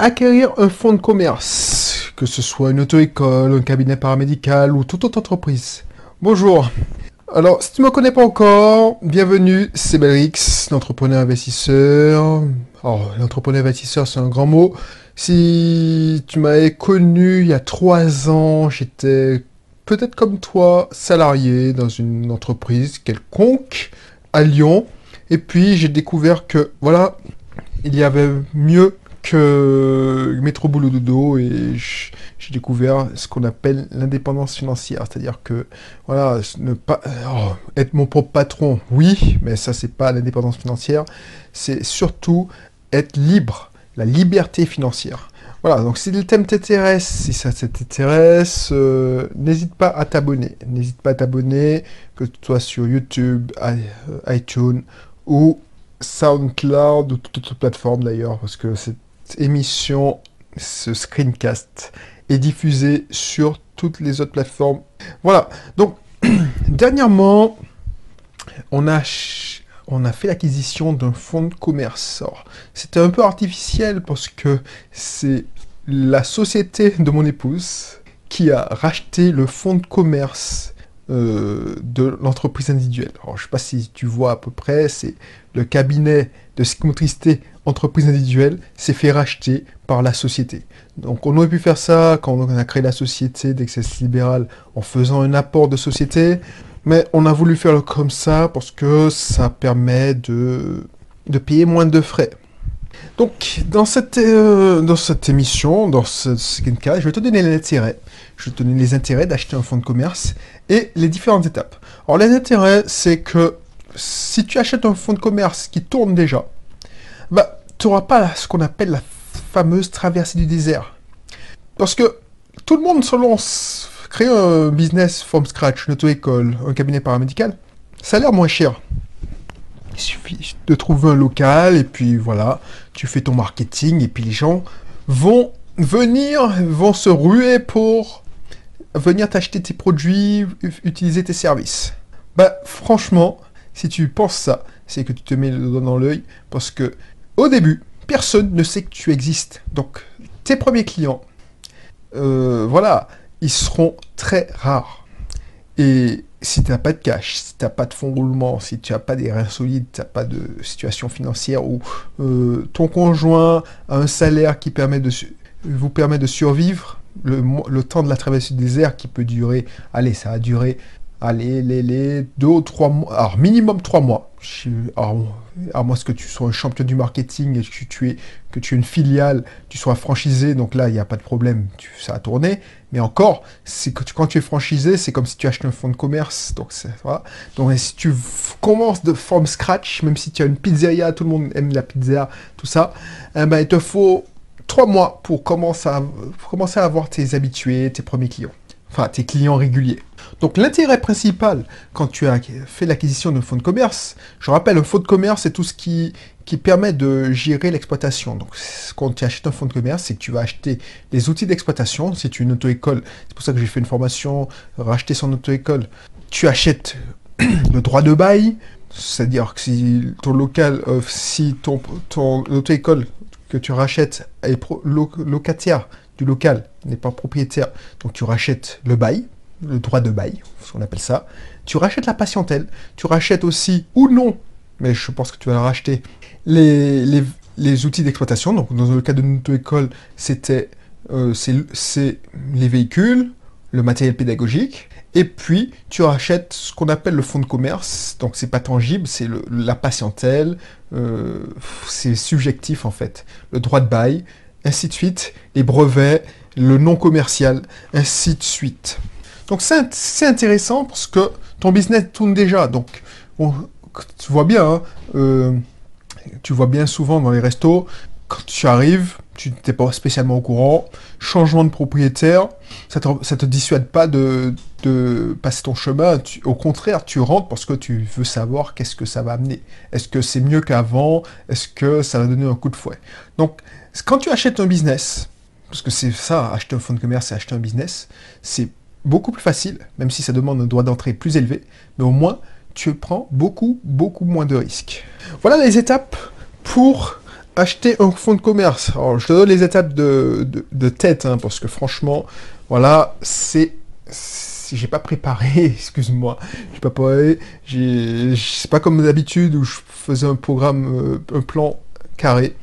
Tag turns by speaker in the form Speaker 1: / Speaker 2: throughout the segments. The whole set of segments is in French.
Speaker 1: acquérir un fonds de commerce, que ce soit une auto-école, un cabinet paramédical ou toute autre entreprise. Bonjour. Alors, si tu ne me connais pas encore, bienvenue, c'est Belrix, l'entrepreneur investisseur. Alors, l'entrepreneur investisseur, c'est un grand mot. Si tu m'avais connu il y a trois ans, j'étais peut-être comme toi, salarié dans une entreprise quelconque à Lyon. Et puis, j'ai découvert que, voilà, il y avait mieux que métro boulot dodo et j'ai découvert ce qu'on appelle l'indépendance financière, c'est-à-dire que voilà, ne pas oh, être mon propre patron, oui, mais ça c'est pas l'indépendance financière, c'est surtout être libre, la liberté financière. Voilà, donc si le thème t'intéresse, si ça t'intéresse, euh, n'hésite pas à t'abonner. N'hésite pas à t'abonner, que ce soit sur YouTube, euh, iTunes ou SoundCloud ou toute autre plateforme d'ailleurs, parce que émission, ce screencast, est diffusé sur toutes les autres plateformes. Voilà, donc dernièrement, on a, on a fait l'acquisition d'un fonds de commerce. C'était un peu artificiel parce que c'est la société de mon épouse qui a racheté le fonds de commerce euh, de l'entreprise individuelle. Je ne sais pas si tu vois à peu près, c'est le cabinet de psychomotricité entreprise individuelle s'est fait racheter par la société. Donc on aurait pu faire ça quand on a créé la société d'excès libéral en faisant un apport de société, mais on a voulu faire comme ça parce que ça permet de, de payer moins de frais. Donc dans cette, euh, dans cette émission, dans ce, cas, je vais te donner les intérêts. Je vais te donner les intérêts d'acheter un fonds de commerce et les différentes étapes. Alors les intérêts, c'est que si tu achètes un fonds de commerce qui tourne déjà, bah, tu n'auras pas ce qu'on appelle la fameuse traversée du désert. Parce que tout le monde se lance, créer un business from scratch, une auto-école, un cabinet paramédical, ça a l'air moins cher. Il suffit de trouver un local et puis voilà, tu fais ton marketing et puis les gens vont venir, vont se ruer pour venir t'acheter tes produits, utiliser tes services. Bah franchement, si tu penses ça, c'est que tu te mets le doigt dans l'œil parce que au début, personne ne sait que tu existes. Donc tes premiers clients, euh, voilà, ils seront très rares. Et si tu n'as pas de cash, si tu n'as pas de fonds roulement, si tu n'as pas des reins solides, tu n'as pas de situation financière où euh, ton conjoint a un salaire qui permet de vous permet de survivre, le, le, temps de la traversée du désert qui peut durer, allez, ça a duré, allez, les, les deux ou trois mois, alors minimum trois mois. alors, à moins que tu sois un champion du marketing et que tu, es, que tu es une filiale, tu sois franchisé, donc là, il n'y a pas de problème, tu, ça a tourné. Mais encore, c'est que quand tu es franchisé, c'est comme si tu achètes un fonds de commerce. Donc, voilà. donc si tu commences de forme scratch, même si tu as une pizzeria, tout le monde aime la pizza, tout ça, eh ben, il te faut trois mois pour commencer à avoir tes habitués, tes premiers clients. Enfin, tes clients réguliers. Donc l'intérêt principal quand tu as fait l'acquisition d'un fonds de commerce, je rappelle, un fonds de commerce, c'est tout ce qui, qui permet de gérer l'exploitation. Donc quand tu achètes un fonds de commerce, c'est que tu vas acheter les outils d'exploitation. Si tu es une auto-école, c'est pour ça que j'ai fait une formation, racheter son auto-école, tu achètes le droit de bail, c'est-à-dire que si ton local, euh, si ton, ton auto-école que tu rachètes est locataire local, n'est pas propriétaire, donc tu rachètes le bail, le droit de bail, ce qu'on appelle ça. Tu rachètes la patientèle, tu rachètes aussi, ou non, mais je pense que tu vas la racheter, les, les, outils d'exploitation. Donc dans le cas de notre école, c'était euh, c'est les véhicules, le matériel pédagogique, et puis tu rachètes ce qu'on appelle le fonds de commerce. Donc c'est pas tangible, c'est la patientèle, euh, c'est subjectif en fait. Le droit de bail, ainsi de suite, les brevets, le non commercial, ainsi de suite. Donc c'est intéressant parce que ton business tourne déjà. Donc tu vois bien, hein, euh, tu vois bien souvent dans les restos, quand tu arrives, tu n'es pas spécialement au courant, changement de propriétaire, ça ne te, dissuade pas de, passer ton chemin, au contraire, tu rentres parce que tu veux savoir qu'est-ce que ça va amener. Est-ce que c'est mieux qu'avant? Est-ce que ça va donner un coup de fouet? Donc, quand tu achètes un business, parce que c'est ça, acheter un fonds de commerce et acheter un business, c'est beaucoup plus facile, même si ça demande un droit d'entrée plus élevé, mais au moins tu prends beaucoup, beaucoup moins de risques. Voilà les étapes pour acheter un fonds de commerce. Alors, je te donne les étapes de, de, tête, hein, parce que franchement, voilà, c'est j'ai pas préparé, excuse-moi, j'ai pas préparé, c'est pas comme d'habitude où je faisais un programme, euh, un plan carré.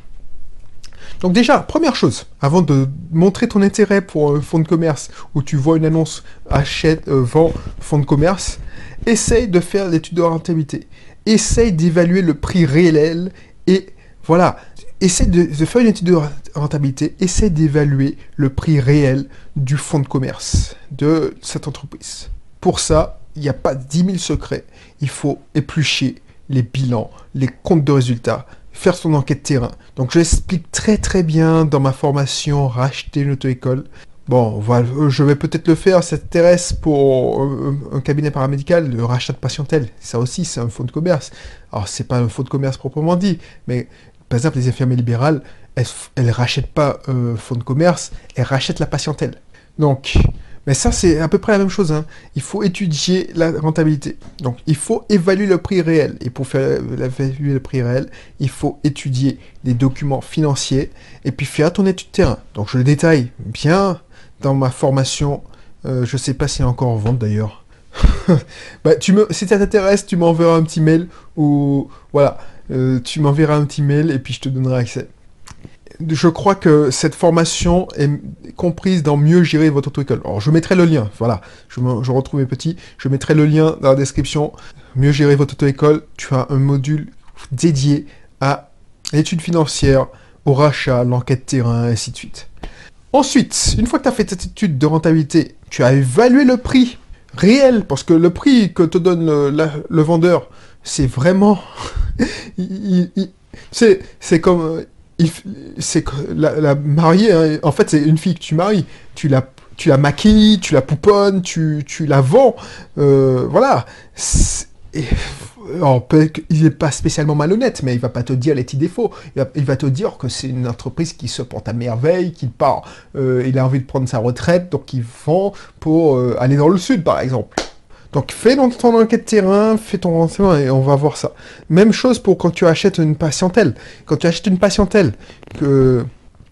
Speaker 1: Donc déjà, première chose, avant de montrer ton intérêt pour un fonds de commerce où tu vois une annonce achète, euh, vend fonds de commerce, essaye de faire l'étude de rentabilité. Essaye d'évaluer le prix réel et voilà, essaye de, faire une étude de rentabilité, essaye d'évaluer le prix réel du fonds de commerce de cette entreprise. Pour ça, il n'y a pas 10 000 secrets. Il faut éplucher les bilans, les comptes de résultats, faire son enquête terrain. Donc je l'explique très très bien dans ma formation Racheter une auto-école. Bon, voilà, je vais peut-être le faire, ça t'intéresse pour un, cabinet paramédical, le rachat de patientèle. Ça aussi, c'est un fonds de commerce. Alors, c'est pas un fonds de commerce proprement dit, mais par exemple, les infirmiers libérales, elles, ne rachètent pas un fonds de commerce, elles rachètent la patientèle. Donc, mais ça, c'est à peu près la même chose. Hein. Il faut étudier la rentabilité. Donc, il faut évaluer le prix réel. Et pour faire évaluer le prix réel, il faut étudier les documents financiers et puis faire ton étude terrain. Donc, je le détaille bien dans ma formation. Euh, je sais pas s'il est encore en vente d'ailleurs. bah, tu me, si ça t'intéresse, tu m'enverras un petit mail ou voilà, euh, tu m'enverras un petit mail et puis je te donnerai accès je crois que cette formation est comprise dans mieux gérer votre auto-école. Alors, je mettrai le lien, voilà, je, retrouve mes petits, je mettrai le lien dans la description. Mieux gérer votre auto-école, tu as un module dédié à l'étude financière, au rachat, l'enquête terrain, ainsi de suite. Ensuite, une fois que tu as fait cette étude de rentabilité, tu as évalué le prix réel, parce que le prix que te donne le, vendeur, c'est vraiment... c'est comme c'est la, la mariée, hein, en fait, c'est une fille que tu maries. Tu la, tu la maquilles, tu la pouponnes, tu, tu la vends. Euh, voilà. il n'est pas spécialement malhonnête, mais il va pas te dire les petits défauts. Il va, te dire que c'est une entreprise qui se porte à merveille, qui part, euh, il a envie de prendre sa retraite, donc il vend pour euh, aller dans le sud, par exemple. Donc fais ton enquête terrain, fais ton renseignement et on va voir ça. Même chose pour quand tu achètes une patientèle. Quand tu achètes une patientèle, que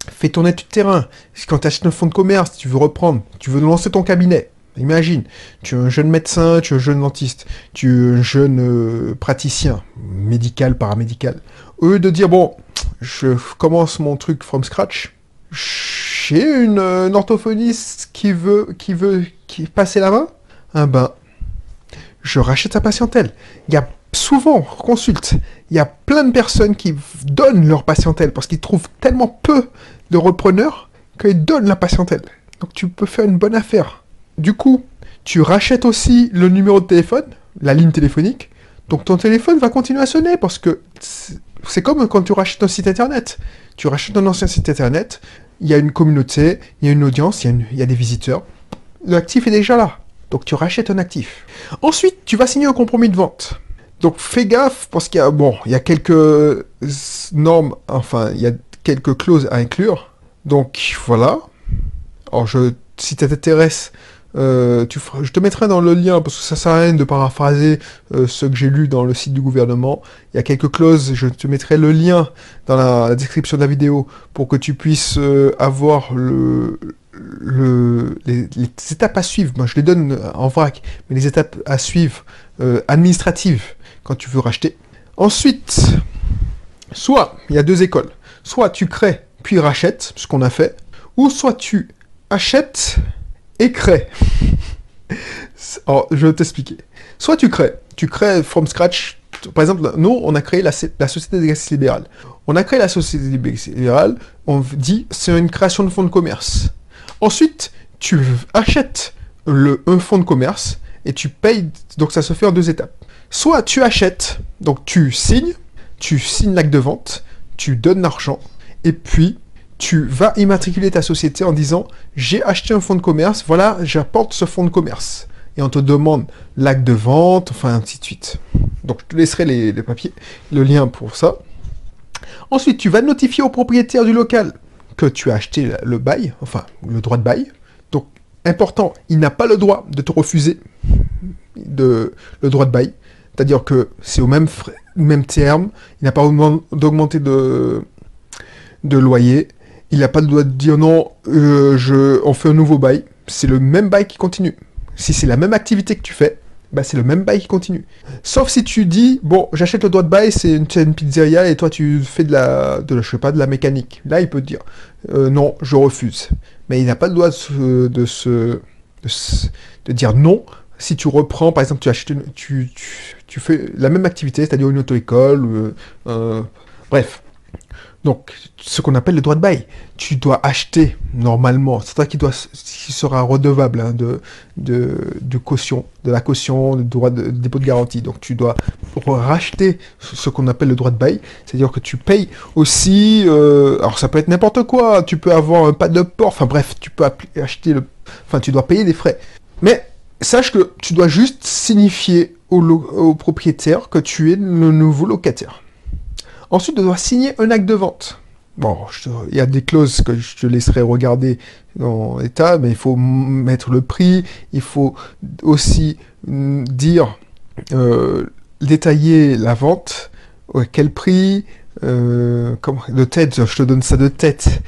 Speaker 1: fais ton étude terrain. Quand tu achètes un fonds de commerce, tu veux reprendre, tu veux lancer ton cabinet. Imagine, tu es un jeune médecin, tu es un jeune dentiste, tu es un jeune euh, praticien, médical, paramédical. Lieu de dire, bon, je commence mon truc from scratch, j'ai une, une orthophoniste qui veut, qui veut qui passer la main, ah ben, je rachète sa patientèle. Il y a souvent, consulte, il y a plein de personnes qui donnent leur patientèle parce qu'ils trouvent tellement peu de repreneurs qu'ils donnent la patientèle. Donc tu peux faire une bonne affaire. Du coup, tu rachètes aussi le numéro de téléphone, la ligne téléphonique. Donc ton téléphone va continuer à sonner parce que c'est comme quand tu rachètes un site internet. Tu rachètes un ancien site internet, il y a une communauté, il y a une audience, il y a des visiteurs. L'actif est déjà là. Donc tu rachètes un actif. Ensuite, tu vas signer un compromis de vente. Donc fais gaffe parce qu'il y a bon, il y a quelques normes, enfin il y a quelques clauses à inclure. Donc voilà. Alors je, si ça t'intéresse, euh, je te mettrai dans le lien parce que ça sert à rien de paraphraser euh, ce que j'ai lu dans le site du gouvernement. Il y a quelques clauses, je te mettrai le lien dans la, description de la vidéo pour que tu puisses euh, avoir le, le, les, étapes à suivre, moi je les donne en vrac, mais les étapes à suivre euh, administratives quand tu veux racheter. Ensuite, soit il y a deux écoles, soit tu crées puis rachètes, ce qu'on a fait, ou soit tu achètes et crées. Alors, je vais t'expliquer. Soit tu crées, tu crées from scratch. Par exemple, nous, on a créé la, la Société des libérales. On a créé la Société des libérales, on dit c'est une création de fonds de commerce. Ensuite, tu achètes le, un fonds de commerce et tu payes. Donc ça se fait en deux étapes. Soit tu achètes, donc tu signes, tu signes l'acte de vente, tu donnes l'argent, et puis tu vas immatriculer ta société en disant j'ai acheté un fonds de commerce, voilà, j'apporte ce fonds de commerce. Et on te demande l'acte de vente, enfin ainsi de suite. Donc je te laisserai les, les papiers, le lien pour ça. Ensuite, tu vas notifier au propriétaire du local que tu as acheté le bail, enfin le droit de bail. Donc, important, il n'a pas le droit de te refuser de, le droit de bail. C'est-à-dire que c'est au même, même terme, il n'a pas d'augmenter de, de loyer, il n'a pas le droit de dire non, euh, je, on fait un nouveau bail. C'est le même bail qui continue. Si c'est la même activité que tu fais, bah, c'est le même bail qui continue. Sauf si tu dis, bon, j'achète le droit de bail, c'est une, une, pizzeria et toi tu fais de la, de, je sais pas, de la mécanique. Là, il peut te dire, euh, non, je refuse. Mais il n'a pas le droit de se, de, dire non si tu reprends, par exemple, tu achètes, tu, tu, tu fais la même activité, c'est-à-dire une auto-école, euh, euh, bref. Donc, ce qu'on appelle le droit de bail. Tu dois acheter, normalement, c'est toi qui, dois, qui sera redevable hein, de, caution, de la caution, du droit de, dépôt de garantie. Donc, tu dois racheter ce qu'on appelle le droit de bail. C'est-à-dire que tu payes aussi, euh, alors ça peut être n'importe quoi, tu peux avoir un pas de port, enfin bref, tu peux acheter le, enfin tu dois payer des frais. Mais, sache que tu dois juste signifier au propriétaire que tu es le nouveau locataire. Ensuite, tu dois signer un acte de vente. Bon, il y a des clauses que je te laisserai regarder dans l'état, mais il faut mettre le prix, il faut aussi mm, dire, euh, détailler la vente, quel prix, euh, de tête, je te donne ça de tête,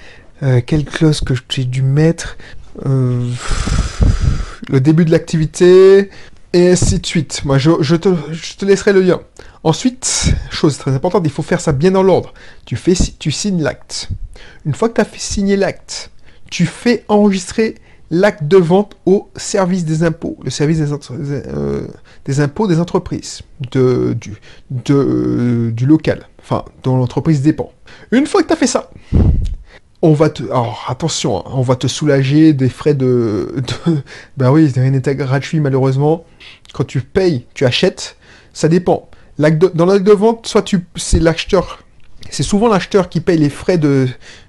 Speaker 1: euh, quelle clause que j'ai dû mettre, euh, le début de l'activité, et ainsi de suite. Moi, je, je, te, je te laisserai le lien. Ensuite, chose très importante, il faut faire ça bien dans l'ordre. Tu, tu signes l'acte. Une fois que tu as fait signer l'acte, tu fais enregistrer l'acte de vente au service des impôts, le service des, euh, des impôts des entreprises, de, du, local, enfin, dont l'entreprise dépend. Une fois que tu as fait ça, on va te... Alors, attention, hein, on va te soulager des frais de... de... Ben oui, rien n'est gratuit, malheureusement. Quand tu payes, tu achètes, ça dépend dans l'acte de vente, soit tu, c'est l'acheteur, c'est souvent l'acheteur qui paye les frais de,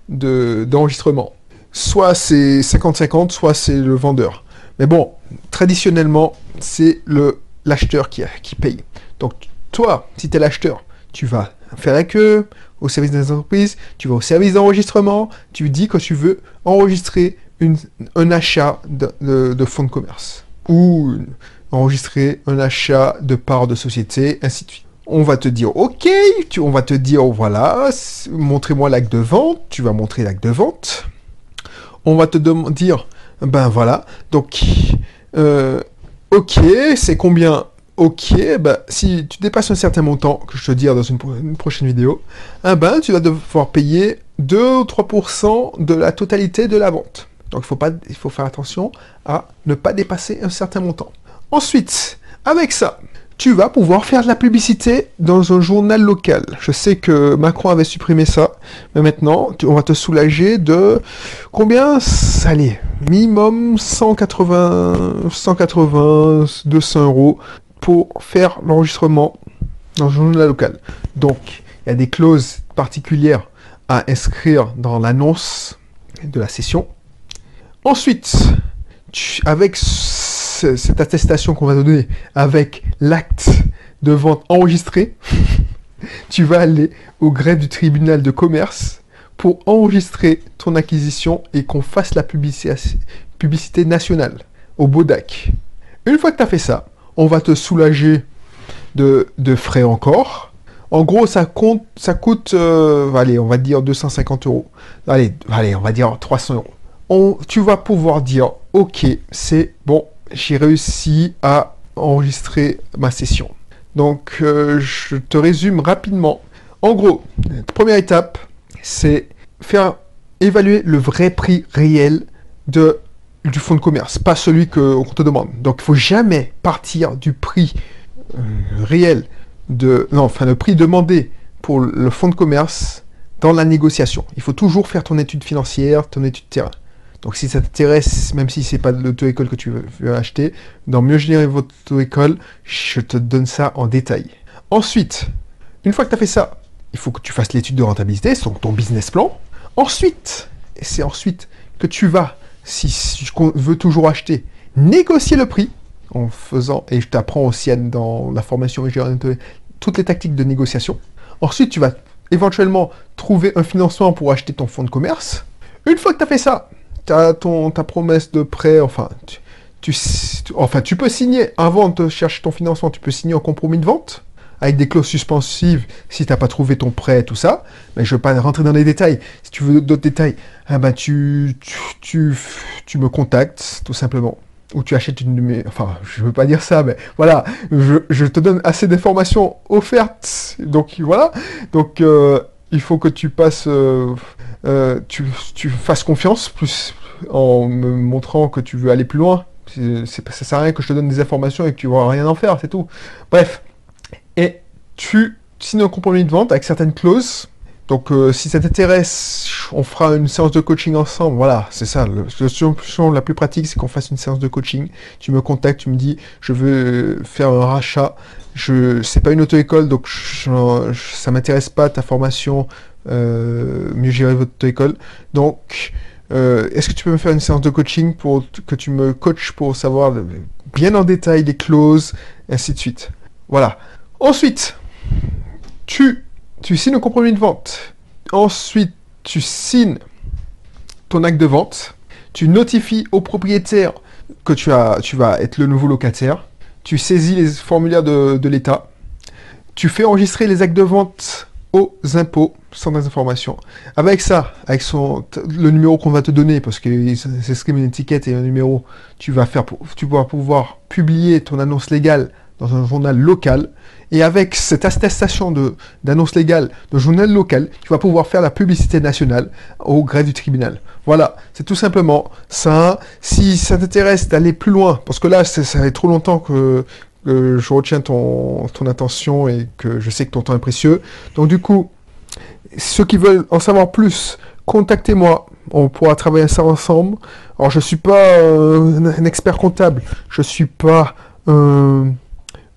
Speaker 1: d'enregistrement. soit c'est 50-50, soit c'est le vendeur. Mais bon, traditionnellement, c'est le l'acheteur qui, qui paye. Donc toi, si tu es l'acheteur, tu vas faire la queue au service des entreprises, tu vas au service d'enregistrement, tu dis que tu veux enregistrer une, un achat de, de fonds de commerce. Ou enregistrer un achat de parts de société, ainsi de suite. On va te dire, ok, on va te dire, voilà, montrez-moi l'acte de vente, tu vas montrer l'acte de vente. On va te dire, ben voilà, donc, euh, ok, c'est combien? Ok, ben, si tu dépasses un certain montant, que je te dire dans une, prochaine vidéo, eh ben, tu vas devoir payer 2 ou 3% de la totalité de la vente. Donc il faut faire attention à ne pas dépasser un certain montant. Ensuite, avec ça, tu vas pouvoir faire de la publicité dans un journal local. Je sais que Macron avait supprimé ça, mais maintenant, on va te soulager de combien Allez, minimum 180, 180, 200 euros pour faire l'enregistrement dans un journal local. Donc, il y a des clauses particulières à inscrire dans l'annonce de la session. Ensuite, avec cette attestation qu'on va donner avec l'acte de vente enregistré, tu vas aller au greffe du tribunal de commerce pour enregistrer ton acquisition et qu'on fasse la publicité, nationale au Bodac. Une fois que tu as fait ça, on va te soulager de, frais encore. En gros, ça, coûte, euh, on va dire 250 euros. On va dire 300 euros. Tu vas pouvoir dire, ok, c'est bon, j'ai réussi à enregistrer ma session. Donc, euh, je te résume rapidement. En gros, première étape, c'est faire évaluer le vrai prix réel de, du fonds de commerce, pas celui qu'on te demande. Donc, il faut jamais partir du prix euh, réel de, non, enfin, le prix demandé pour le fonds de commerce dans la négociation. Il faut toujours faire ton étude financière, ton étude terrain. Donc si ça t'intéresse, même si c'est pas l'auto-école que tu veux, acheter, dans Mieux gérer votre auto-école, je te donne ça en détail. Ensuite, une fois que tu as fait ça, il faut que tu fasses l'étude de rentabilité, ton, ton business plan. Ensuite, c'est ensuite que tu vas, si, tu veux toujours acheter, négocier le prix en faisant, et je t'apprends aussi dans la formation toutes les tactiques de négociation. Ensuite, tu vas éventuellement trouver un financement pour acheter ton fonds de commerce. Une fois que tu as fait ça, ton, ta promesse de prêt, enfin tu, enfin, tu peux signer, avant de chercher ton financement, tu peux signer un compromis de vente avec des clauses suspensives si tu n'as pas trouvé ton prêt, tout ça. Mais je ne veux pas rentrer dans les détails. Si tu veux d'autres détails, eh ben tu, tu, tu, me contactes, tout simplement. Ou tu achètes une de. Enfin, je veux pas dire ça, mais voilà, je, te donne assez d'informations offertes. Donc voilà. Donc euh, il faut que tu passes... Euh, euh, tu fasses confiance, plus en me montrant que tu veux aller plus loin. C'est, ça sert à rien que je te donne des informations et que tu vas rien en faire, c'est tout. Bref. Et tu signes un compromis de vente avec certaines clauses. Donc, euh, si ça t'intéresse, on fera une séance de coaching ensemble. Voilà, c'est ça. La solution la plus pratique, c'est qu'on fasse une séance de coaching. Tu me contactes, tu me dis, je veux faire un rachat. Je, c'est pas une auto-école, donc je, ça m'intéresse pas ta formation. Euh, mieux gérer votre auto-école. Donc, euh, est-ce que tu peux me faire une séance de coaching pour que tu me coaches pour savoir bien en détail les clauses, ainsi de suite. Voilà. Ensuite, tu, signes un compromis de vente. Ensuite, tu signes ton acte de vente. Tu notifies au propriétaire que tu, as, tu vas être le nouveau locataire. Tu saisis les formulaires de l'État. Tu fais enregistrer les actes de vente aux impôts sans informations. Avec ça, avec son, le numéro qu'on va te donner, parce que c'est ce une étiquette et un numéro, tu vas faire, tu vas pouvoir publier ton annonce légale dans un journal local. Et avec cette attestation d'annonce légale de journal local, tu vas pouvoir faire la publicité nationale au gré du tribunal. Voilà, c'est tout simplement ça. Si ça t'intéresse d'aller plus loin, parce que là, ça fait trop longtemps que, que je retiens ton, ton attention et que je sais que ton temps est précieux. Donc du coup, ceux qui veulent en savoir plus, contactez-moi. On pourra travailler ça ensemble. Alors, je suis pas un expert comptable. Je suis pas un,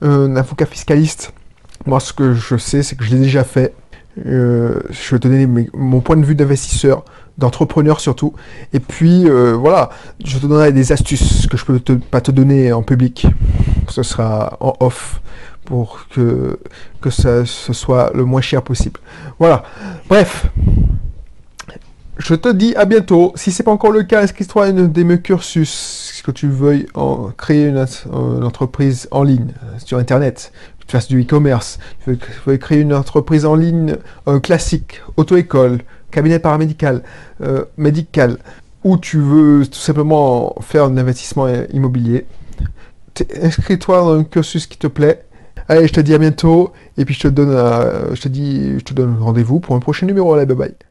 Speaker 1: avocat fiscaliste. Moi, ce que je sais, c'est que je l'ai déjà fait. Euh, je vais donner mon point de vue d'investisseur, d'entrepreneur surtout. Et puis, euh, voilà, je te donnerai des astuces que je peux pas te donner en public. Ce sera en off pour que, que ça, ce soit le moins cher possible. Voilà. Bref. Je te dis à bientôt. Si c'est pas encore le cas, inscris-toi à une des mes cursus que tu veuilles en créer une, entreprise en ligne euh, sur Internet. Tu fasses du e-commerce. Tu veux, créer une entreprise en ligne classique, auto-école, cabinet paramédical, euh, médical, ou tu veux tout simplement faire un investissement immobilier. Inscris-toi dans un cursus qui te plaît Allez, je te dis à bientôt, et puis je te donne, euh, je te dis, je te donne rendez-vous pour un prochain numéro. Allez, bye bye.